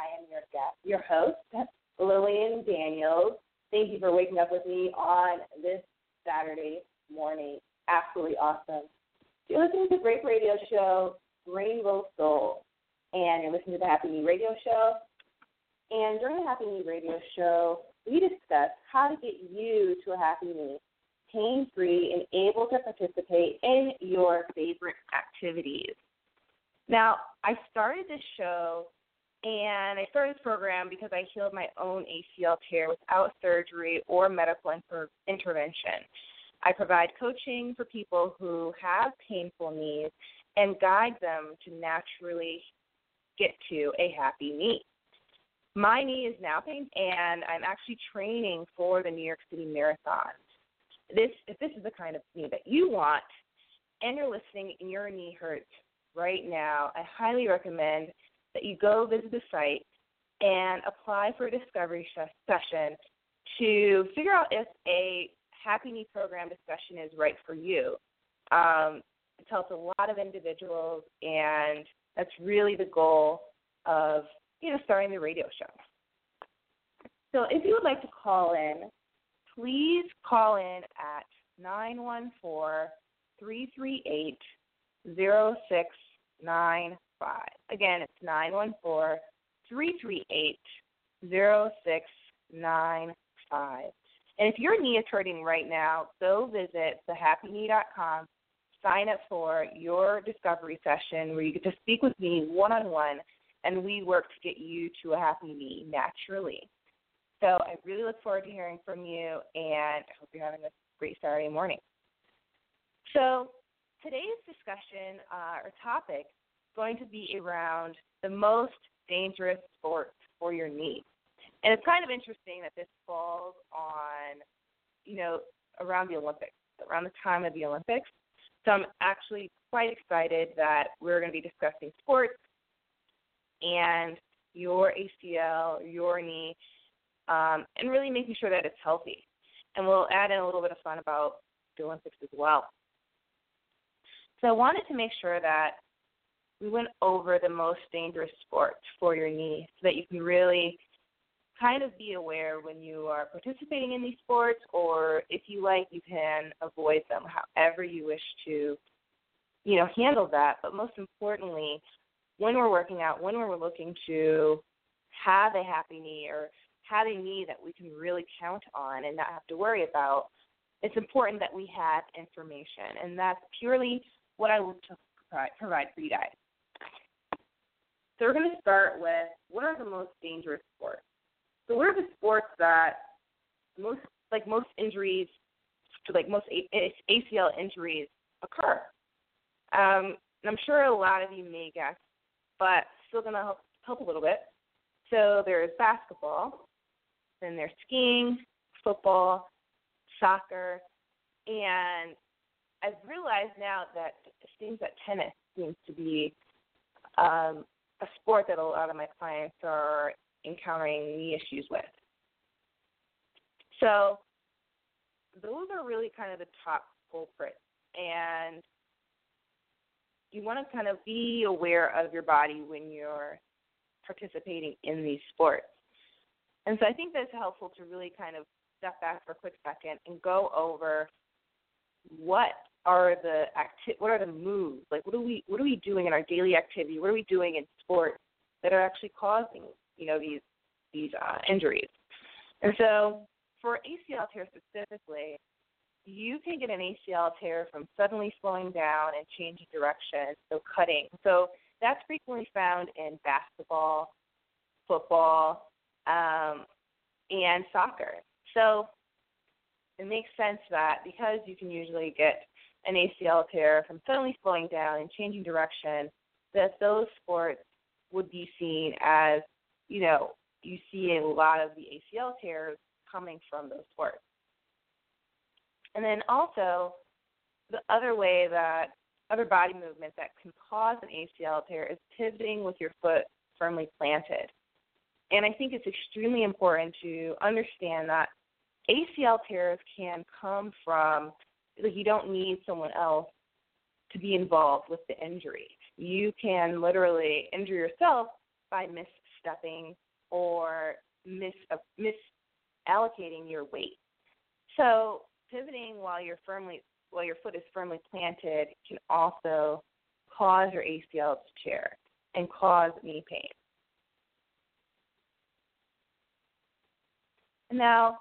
I am your guest, your host, Lillian Daniels. Thank you for waking up with me on this Saturday morning. Absolutely awesome. You're listening to the great radio show, Rainbow Soul, and you're listening to the Happy Knee Radio Show. And during the Happy Knee Radio Show, we discuss how to get you to a happy knee pain free and able to participate in your favorite activities. Now, I started this show and I started this program because I healed my own ACL tear without surgery or medical inter- intervention. I provide coaching for people who have painful knees and guide them to naturally get to a happy knee. My knee is now pain, and I'm actually training for the New York City Marathon this if this is the kind of knee that you want and you're listening and your knee hurts right now, I highly recommend that you go visit the site and apply for a discovery session to figure out if a happy knee program discussion is right for you. Um, it helps a lot of individuals, and that's really the goal of you know starting the radio show. So if you would like to call in please call in at 914 338 0695. Again, it's 914 338 0695. And if your knee is hurting right now, go visit thehappyknee.com, sign up for your discovery session where you get to speak with me one on one, and we work to get you to a happy knee naturally. So I really look forward to hearing from you, and I hope you're having a great Saturday morning. So today's discussion uh, or topic going to be around the most dangerous sports for your knee. And it's kind of interesting that this falls on, you know, around the Olympics, around the time of the Olympics. So I'm actually quite excited that we're going to be discussing sports and your ACL, your knee, um, and really making sure that it's healthy. And we'll add in a little bit of fun about the Olympics as well. So I wanted to make sure that we went over the most dangerous sports for your knee so that you can really kind of be aware when you are participating in these sports or if you like you can avoid them however you wish to you know handle that but most importantly when we're working out when we're looking to have a happy knee or have a knee that we can really count on and not have to worry about, it's important that we have information. And that's purely what I look to provide for you guys. So we're going to start with what are the most dangerous sports? So what are the sports that most like most injuries, like most ACL injuries occur? Um, and I'm sure a lot of you may guess, but still going to help, help a little bit. So there's basketball, then there's skiing, football, soccer, and I've realized now that it seems that tennis seems to be um, a sport that a lot of my clients are encountering knee issues with. So those are really kind of the top culprits. And you want to kind of be aware of your body when you're participating in these sports. And so I think that's helpful to really kind of step back for a quick second and go over what are the acti- what are the moves? Like what are we what are we doing in our daily activity? What are we doing in sports that are actually causing you know these these uh, injuries? And so for ACL tear specifically you can get an ACL tear from suddenly slowing down and changing direction so cutting. So that's frequently found in basketball football um, and soccer. So it makes sense that because you can usually get an ACL tear from suddenly slowing down and changing direction, that those sports would be seen as, you know, you see a lot of the ACL tears coming from those sports. And then also, the other way that other body movement that can cause an ACL tear is pivoting with your foot firmly planted. And I think it's extremely important to understand that ACL tears can come from like you don't need someone else to be involved with the injury. You can literally injure yourself by misstepping or mis uh, misallocating your weight. So pivoting while you're firmly while your foot is firmly planted can also cause your ACL to tear and cause knee pain. Now,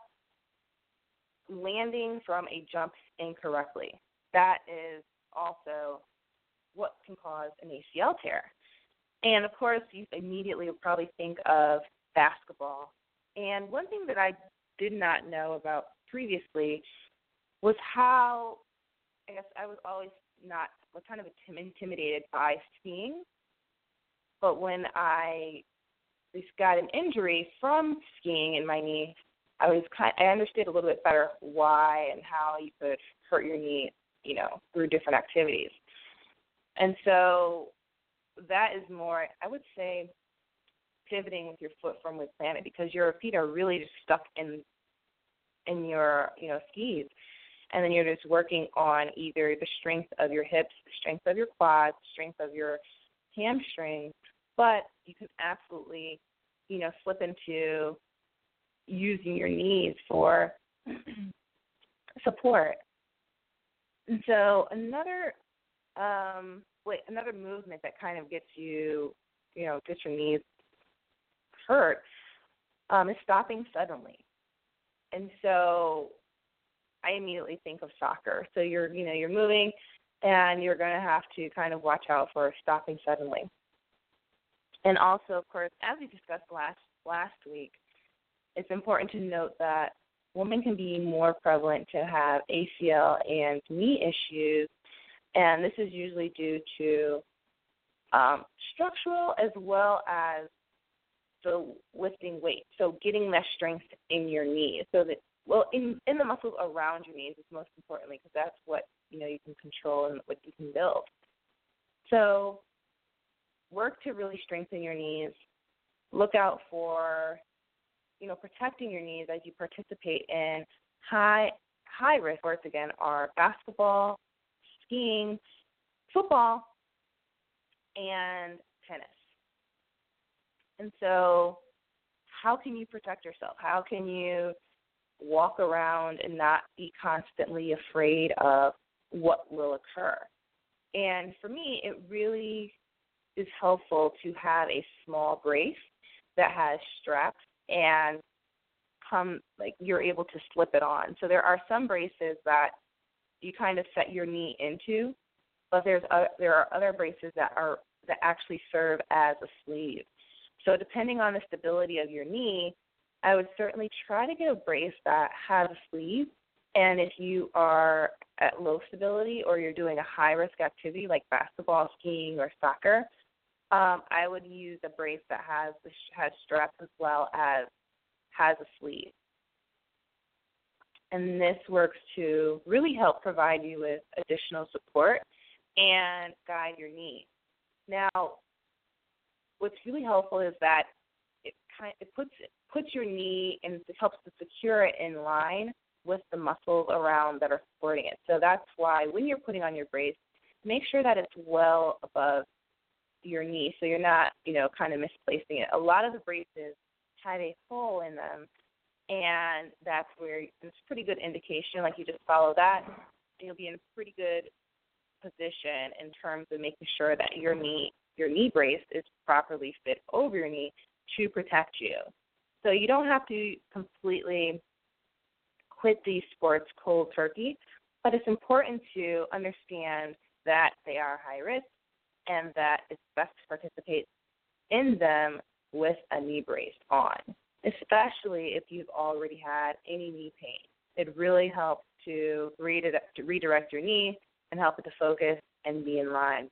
landing from a jump incorrectly. That is also what can cause an ACL tear. And of course, you immediately would probably think of basketball. And one thing that I did not know about previously was how, I guess I was always not was kind of intimidated by skiing. But when I got an injury from skiing in my knee, I was kind I understood a little bit better why and how you could hurt your knee, you know, through different activities. And so that is more I would say pivoting with your foot firmly planted because your feet are really just stuck in in your, you know, skis. And then you're just working on either the strength of your hips, the strength of your quads, strength of your hamstrings, but you can absolutely, you know, slip into using your knees for support. And so another um, wait, another movement that kind of gets you, you know, gets your knees hurt um, is stopping suddenly. And so I immediately think of soccer. So you're, you know, you're moving and you're going to have to kind of watch out for stopping suddenly. And also, of course, as we discussed last last week, it's important to note that women can be more prevalent to have ACL and knee issues, and this is usually due to um, structural as well as the lifting weight. So getting that strength in your knees, so that well, in in the muscles around your knees is most importantly because that's what you know you can control and what you can build. So work to really strengthen your knees. Look out for you know, protecting your knees as you participate in high high risk sports again are basketball, skiing, football, and tennis. And so, how can you protect yourself? How can you walk around and not be constantly afraid of what will occur? And for me, it really is helpful to have a small brace that has straps and come like you're able to slip it on. So there are some braces that you kind of set your knee into, but there's uh, there are other braces that are that actually serve as a sleeve. So depending on the stability of your knee, I would certainly try to get a brace that has a sleeve. And if you are at low stability or you're doing a high risk activity like basketball, skiing, or soccer, um, I would use a brace that has has straps as well as has a sleeve. And this works to really help provide you with additional support and guide your knee. Now, what's really helpful is that it kind it puts puts your knee and it helps to secure it in line with the muscles around that are supporting it. So that's why when you're putting on your brace, make sure that it's well above your knee so you're not, you know, kind of misplacing it. A lot of the braces have a hole in them and that's where it's pretty good indication. Like you just follow that, and you'll be in a pretty good position in terms of making sure that your knee your knee brace is properly fit over your knee to protect you. So you don't have to completely quit these sports cold turkey, but it's important to understand that they are high risk and that it's best to participate in them with a knee brace on, especially if you've already had any knee pain. It really helps to redirect your knee and help it to focus and be in line.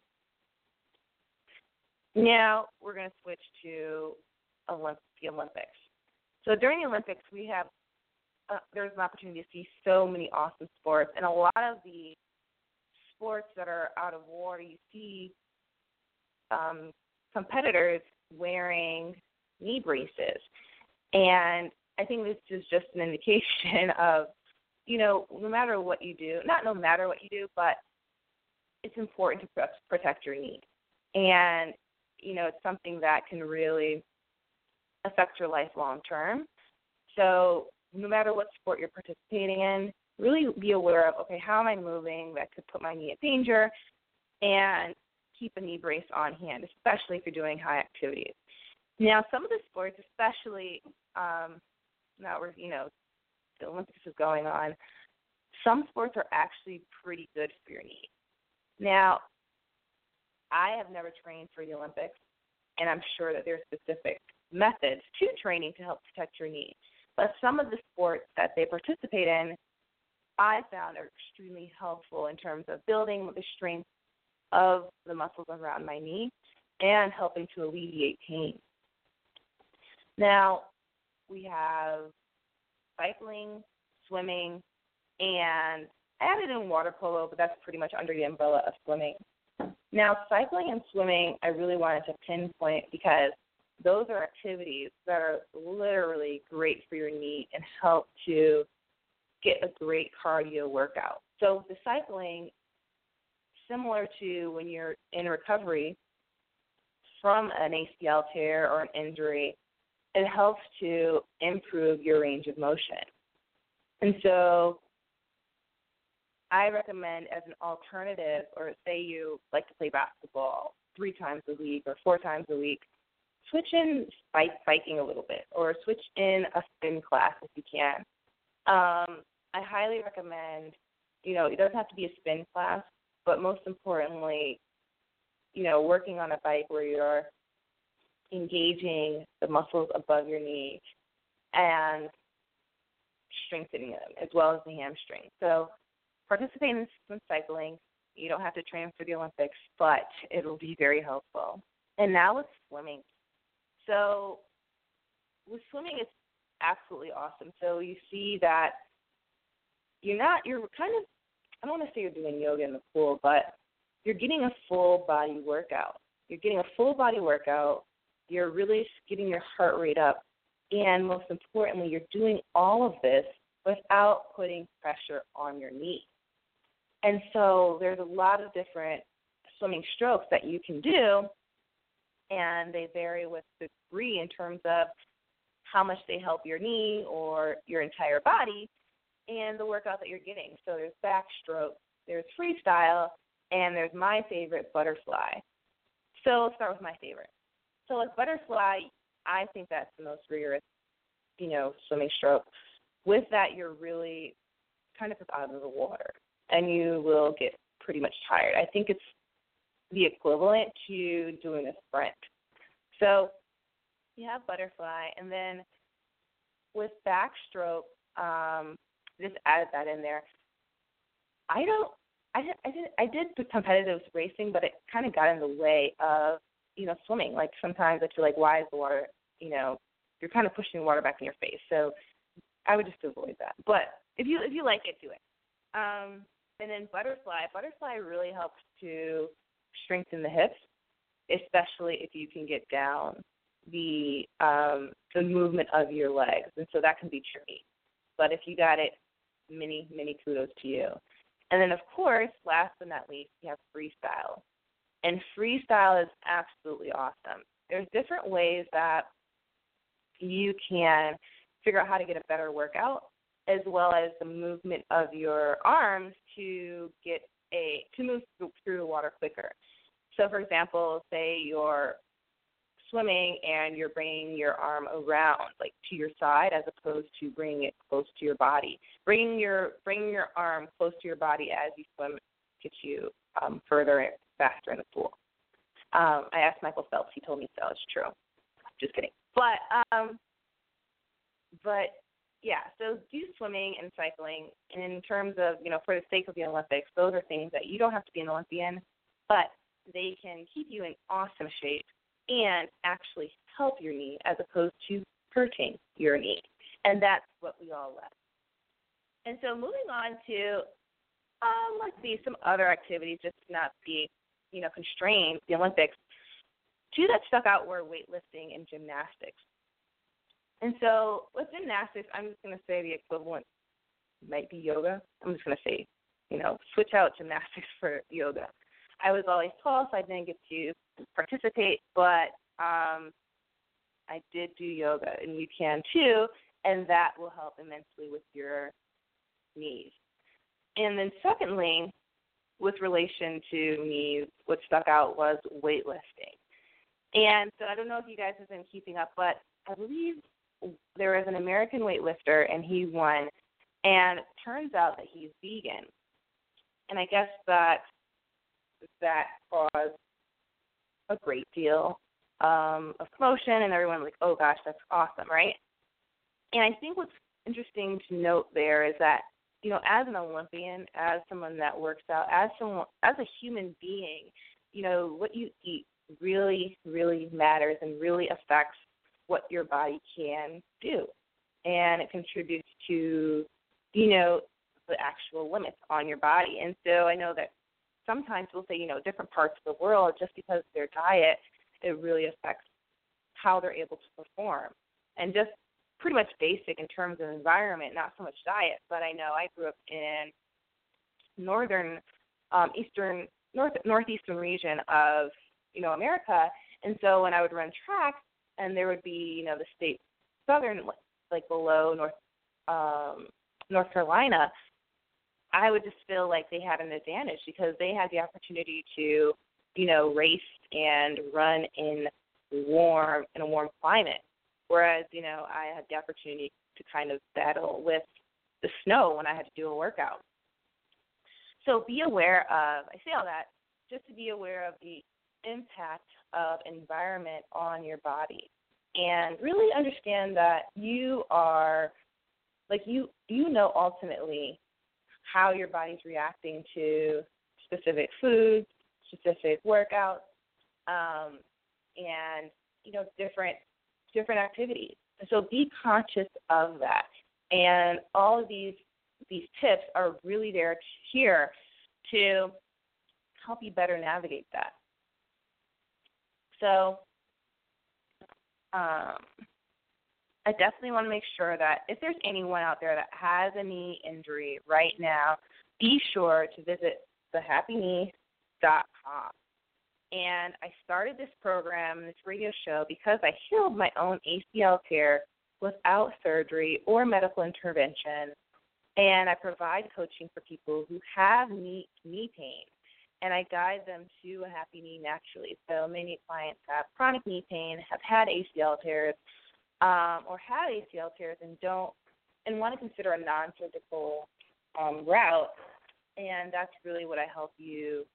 Now we're going to switch to Olymp- the Olympics. So during the Olympics, we have uh, there's an opportunity to see so many awesome sports, and a lot of the sports that are out of water, you see um, competitors wearing knee braces, and I think this is just an indication of, you know, no matter what you do, not no matter what you do, but it's important to protect your knee, and you know, it's something that can really affect your life long term. So no matter what sport you're participating in, really be aware of okay, how am I moving that could put my knee in danger, and keep a knee brace on hand, especially if you're doing high activities. Now, some of the sports, especially um, now we're you know the Olympics is going on, some sports are actually pretty good for your knee. Now, I have never trained for the Olympics, and I'm sure that there's specific methods to training to help protect your knee. But some of the sports that they participate in, I found are extremely helpful in terms of building the strength of the muscles around my knee and helping to alleviate pain. Now, we have cycling, swimming, and I added in water polo, but that's pretty much under the umbrella of swimming. Now, cycling and swimming, I really wanted to pinpoint because those are activities that are literally great for your knee and help to get a great cardio workout. So the cycling, similar to when you're in recovery from an ACL tear or an injury, it helps to improve your range of motion. And so I recommend as an alternative, or say you like to play basketball three times a week or four times a week, switch in bike biking a little bit or switch in a spin class if you can. Um, I highly recommend, you know, it doesn't have to be a spin class, but most importantly, you know, working on a bike where you're engaging the muscles above your knee and strengthening them as well as the hamstring. So participate in some cycling. You don't have to train for the Olympics, but it'll be very helpful. And now with swimming. So with swimming, it's absolutely awesome. So you see that you're not, you're kind of, I don't want to say you're doing yoga in the pool, but you're getting a full body workout. You're getting a full body workout. You're really getting your heart rate up. And most importantly, you're doing all of this without putting pressure on your knee. And so there's a lot of different swimming strokes that you can do and they vary with degree in terms of how much they help your knee or your entire body and the workout that you're getting. So there's backstroke, there's freestyle, and there's my favorite butterfly. So let's start with my favorite. So with butterfly, I think that's the most rigorous, you know, swimming stroke. With that, you're really kind of out of the water, and you will get pretty much tired. I think it's the equivalent to doing a sprint. So you have butterfly, and then with backstroke, um, just added that in there. I don't. I did, I did I did competitive racing, but it kind of got in the way of you know swimming. Like sometimes I feel like why is the water you know you're kind of pushing water back in your face. So I would just avoid that. But if you if you like it, do it. Um, and then butterfly. Butterfly really helps to strengthen the hips, especially if you can get down the um, the movement of your legs, and so that can be tricky. But if you got it, many many kudos to you. And then of course, last but not least, you have freestyle, and freestyle is absolutely awesome. There's different ways that you can figure out how to get a better workout, as well as the movement of your arms to get a to move through the water quicker. So, for example, say you're swimming and you're bringing your arm around, like to your side, as opposed to bringing it close to your body. Bringing your bringing your arm close to your body as you swim gets you um, further and faster in the pool. Um, I asked Michael Phelps; he told me so. It's true. Just kidding. But um, but yeah, so do swimming and cycling. In terms of, you know, for the sake of the Olympics, those are things that you don't have to be an Olympian, but they can keep you in awesome shape and actually help your knee as opposed to hurting your knee. And that's what we all love. And so moving on to, um, let's see, some other activities, just to not be, you know, constrained, the Olympics. Two that stuck out were weightlifting and gymnastics. And so with gymnastics, I'm just going to say the equivalent might be yoga. I'm just going to say, you know, switch out gymnastics for yoga. I was always tall, so I didn't get to participate, but um, I did do yoga, and you can too, and that will help immensely with your knees. And then, secondly, with relation to knees, what stuck out was weightlifting. And so I don't know if you guys have been keeping up, but I believe there was an American weightlifter and he won, and turns out that he's vegan, and I guess that that caused a great deal um, of promotion, and everyone like, oh gosh, that's awesome, right? And I think what's interesting to note there is that you know, as an Olympian, as someone that works out, as someone, as a human being, you know, what you eat really, really matters and really affects what your body can do. And it contributes to, you know, the actual limits on your body. And so I know that sometimes we'll say, you know, different parts of the world, just because of their diet, it really affects how they're able to perform. And just pretty much basic in terms of environment, not so much diet. But I know I grew up in northern, um, eastern, north northeastern region of you know America, and so when I would run track, and there would be you know the state southern like below North um, North Carolina, I would just feel like they had an advantage because they had the opportunity to you know race and run in warm in a warm climate, whereas you know I had the opportunity to kind of battle with the snow when I had to do a workout. So be aware of I say all that just to be aware of the impact of environment on your body and really understand that you are like you you know ultimately how your body's reacting to specific foods, specific workouts, um, and you know different different activities. So be conscious of that. And all of these these tips are really there here to help you better navigate that. So um, I definitely want to make sure that if there's anyone out there that has a knee injury right now, be sure to visit thehappyknee.com. And I started this program, this radio show, because I healed my own ACL tear without surgery or medical intervention. And I provide coaching for people who have knee, knee pain and I guide them to a happy knee naturally. So many clients have chronic knee pain, have had ACL tears, um, or have ACL tears and don't and want to consider a non-surgical um, route, and that's really what I help you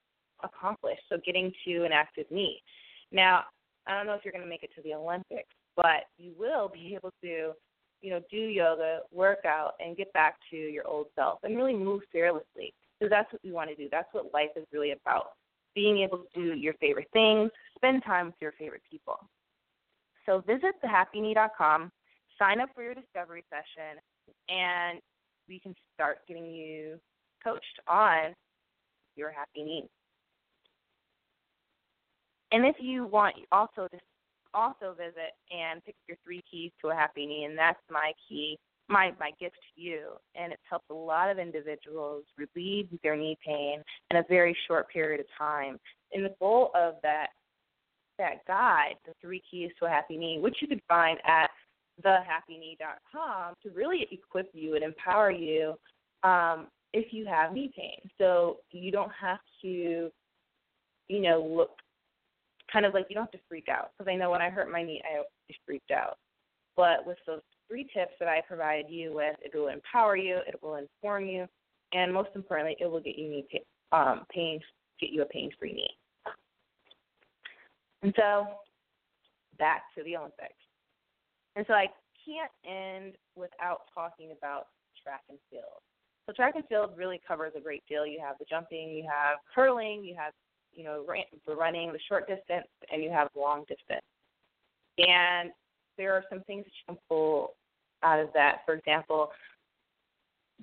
accomplish. So getting to an active knee. Now, I don't know if you're going to make it to the Olympics, but you will be able to, you know, do yoga, work out, and get back to your old self, and really move fearlessly. Because that's what we want to do. That's what life is really about. Being able to do your favorite things, spend time with your favorite people. So visit thehappyknee.com, sign up for your discovery session, and we can start getting you coached on your happy knee. And if you want also to also visit and pick your three keys to a happy knee, and that's my key, my my gift to you. And it's helped a lot of individuals relieve their knee pain in a very short period of time. And the goal of that that guide, the three keys to a happy knee, which you can find at thehappyknee.com, to really equip you and empower you um, if you have knee pain. So you don't have to, you know, look kind of like you don't have to freak out. Because I know when I hurt my knee, I freaked out. But with those three tips that I provided you with, it will empower you, it will inform you, and most importantly, it will get you knee pain, um, pain get you a pain-free knee. And so, back to the Olympics. And so I can't end without talking about track and field. So track and field really covers a great deal. You have the jumping, you have hurling, you have you know the running, the short distance, and you have long distance. And there are some things that you can pull out of that. For example,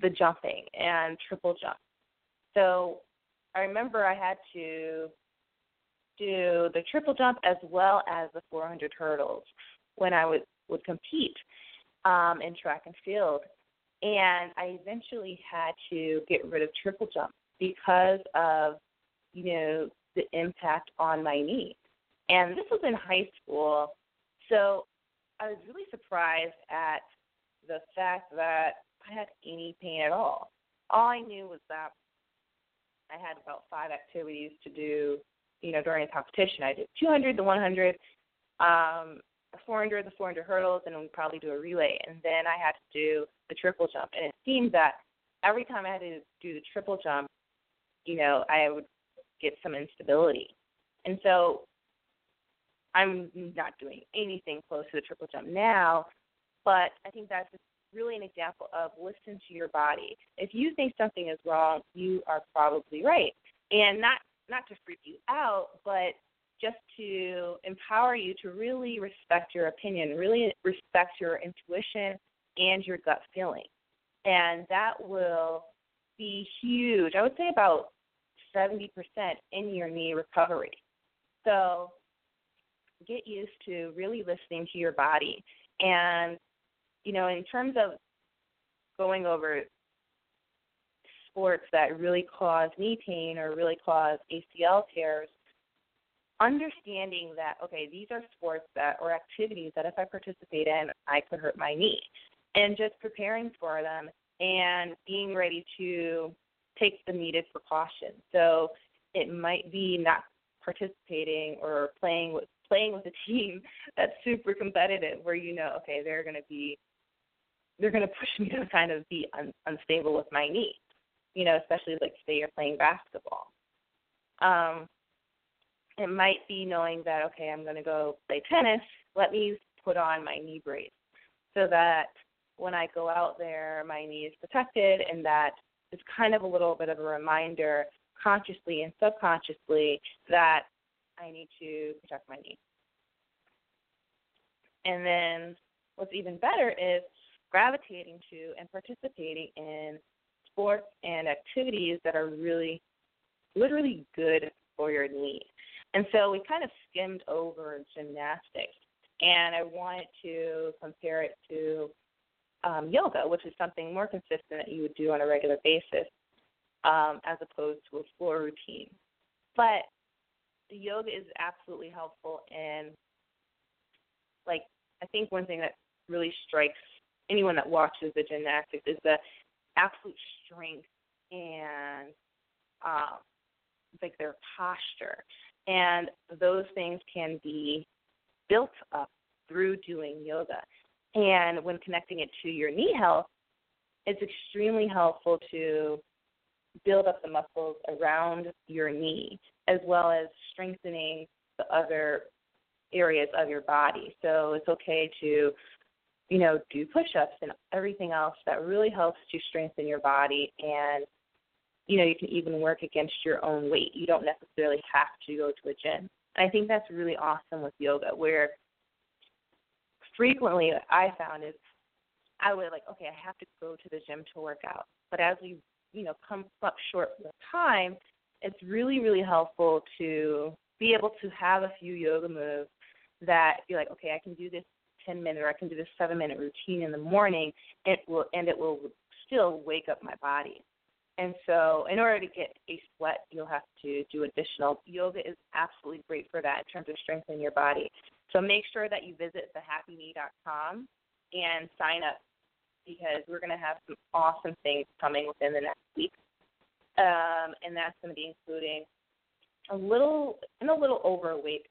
the jumping and triple jump. So I remember I had to do the triple jump as well as the 400 hurdles when I would would compete um, in track and field. And I eventually had to get rid of triple jump because of, you know, the impact on my knee. And this was in high school. So I was really surprised at the fact that I had any pain at all. All I knew was that I had about five activities to do, you know, during a competition. I did 200, the 100, um, the 400, the 400 hurdles, and we'd probably do a relay. And then I had to do the triple jump. And it seemed that every time I had to do the triple jump, you know, I would get some instability. And so I'm not doing anything close to the triple jump now, but I think that's just really an example of listen to your body. If you think something is wrong, you are probably right. And not not to freak you out, but just to empower you to really respect your opinion, really respect your intuition and your gut feeling. And that will be huge. I would say about 70% in your knee recovery. So get used to really listening to your body. And, you know, in terms of going over sports that really cause knee pain or really cause ACL tears, understanding that okay, these are sports that or activities that if I participate in, I could hurt my knee, and just preparing for them and being ready to take the needed precautions. So it might be not participating or playing with playing with a team that's super competitive where you know okay they're to be they're going to push me to kind of be un, unstable with my knee you know especially like say you're playing basketball um it might be knowing that okay, I'm going to go play tennis. Let me put on my knee brace so that when I go out there, my knee is protected, and that is kind of a little bit of a reminder, consciously and subconsciously, that I need to protect my knee. And then what's even better is gravitating to and participating in sports and activities that are really, literally good for your knee. And so we kind of skimmed over gymnastics, and I wanted to compare it to um, yoga, which is something more consistent that you would do on a regular basis, um, as opposed to a floor routine. But the yoga is absolutely helpful in, like, I think one thing that really strikes anyone that watches the gymnastics is the absolute strength and um, like their posture and those things can be built up through doing yoga. And when connecting it to your knee health, it's extremely helpful to build up the muscles around your knee as well as strengthening the other areas of your body. So it's okay to, you know, do push ups and everything else that really helps to strengthen your body and you know, you can even work against your own weight. You don't necessarily have to go to a gym. And I think that's really awesome with yoga, where frequently I found is I would like, okay, I have to go to the gym to work out. But as we, you know, come up short with time, it's really, really helpful to be able to have a few yoga moves that you're like, okay, I can do this 10 minute or I can do this seven minute routine in the morning. It will and it will still wake up my body. And so, in order to get a sweat, you'll have to do additional. Yoga is absolutely great for that in terms of strengthening your body. So, make sure that you visit thehappyknee.com and sign up because we're going to have some awesome things coming within the next week. Um, and that's going to be including a little, and a little over a week.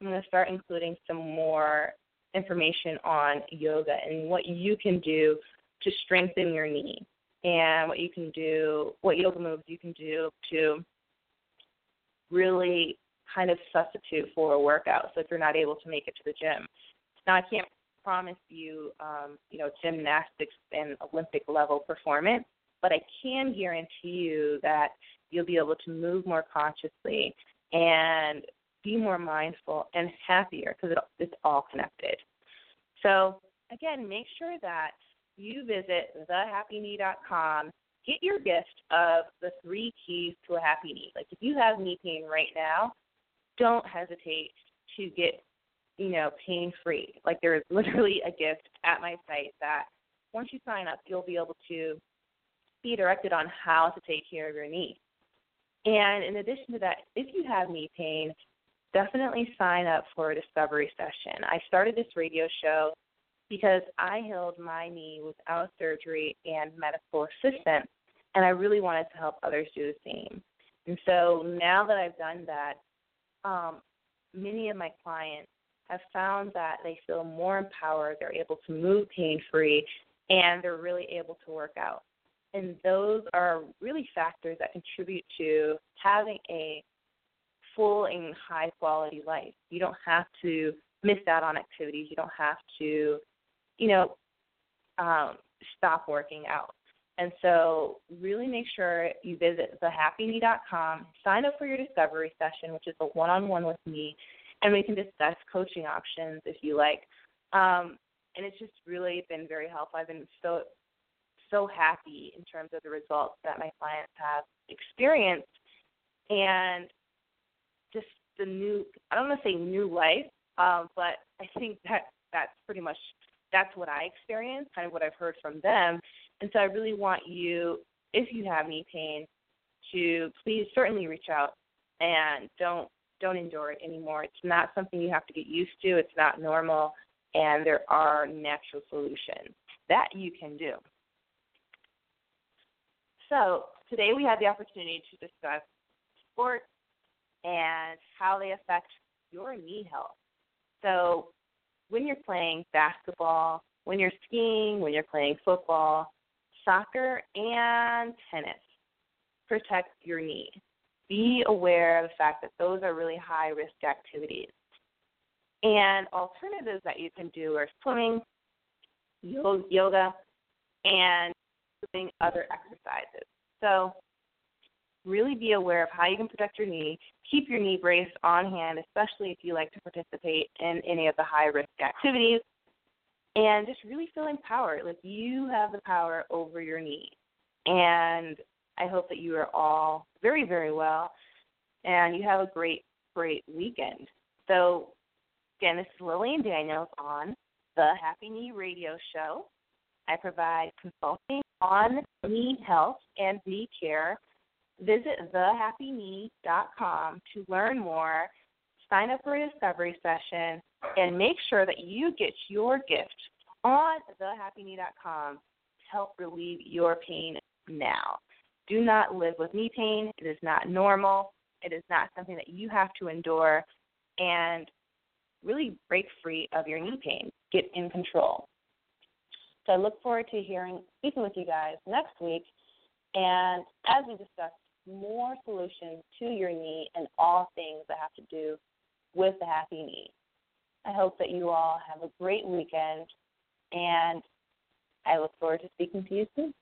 I'm going to start including some more information on yoga and what you can do to strengthen your knee and what you can do, what yoga moves you can do to really kind of substitute for a workout. So if you're not able to make it to the gym, now I can't promise you, um, you know, gymnastics and Olympic level performance, but I can guarantee you that you'll be able to move more consciously and be more mindful and happier because it, it's all connected. So again, make sure that you visit thehappyknee.com, get your gift of the three keys to a happy knee. Like if you have knee pain right now, don't hesitate to get, you know, pain free. Like there is literally a gift at my site that once you sign up, you'll be able to be directed on how to take care of your knee. And in addition to that, if you have knee pain, definitely sign up for a discovery session. I started this radio show because I healed my knee without surgery and medical assistance, and I really wanted to help others do the same. And so now that I've done that, um, many of my clients have found that they feel more empowered, they're able to move pain free, and they're really able to work out. And those are really factors that contribute to having a full and high quality life. You don't have to miss out on activities. You don't have to you know, um, stop working out. And so, really make sure you visit thehappyknee.com, sign up for your discovery session, which is a one on one with me, and we can discuss coaching options if you like. Um, and it's just really been very helpful. I've been so so happy in terms of the results that my clients have experienced and the new I don't want to say new life, um, but I think that that's pretty much that's what I experienced, kind of what I've heard from them. And so I really want you, if you have knee pain, to please certainly reach out and don't don't endure it anymore. It's not something you have to get used to. It's not normal, and there are natural solutions that you can do. So today we had the opportunity to discuss sports and how they affect your knee health. So when you're playing basketball, when you're skiing, when you're playing football, soccer, and tennis, protect your knee. Be aware of the fact that those are really high risk activities. And alternatives that you can do are swimming, yoga, and doing other exercises. So really be aware of how you can protect your knee. Keep your knee brace on hand, especially if you like to participate in any of the high risk activities. And just really feel empowered. Like you have the power over your knee. And I hope that you are all very, very well and you have a great, great weekend. So, again, this is Lillian Daniels on the Happy Knee Radio Show. I provide consulting on knee health and knee care Visit thehappyknee.com to learn more, sign up for a discovery session, and make sure that you get your gift on thehappyknee.com to help relieve your pain now. Do not live with knee pain. It is not normal. It is not something that you have to endure. And really break free of your knee pain. Get in control. So I look forward to hearing, speaking with you guys next week. And as we discussed more solutions to your knee and all things that have to do with the happy knee. I hope that you all have a great weekend, and I look forward to speaking to you soon.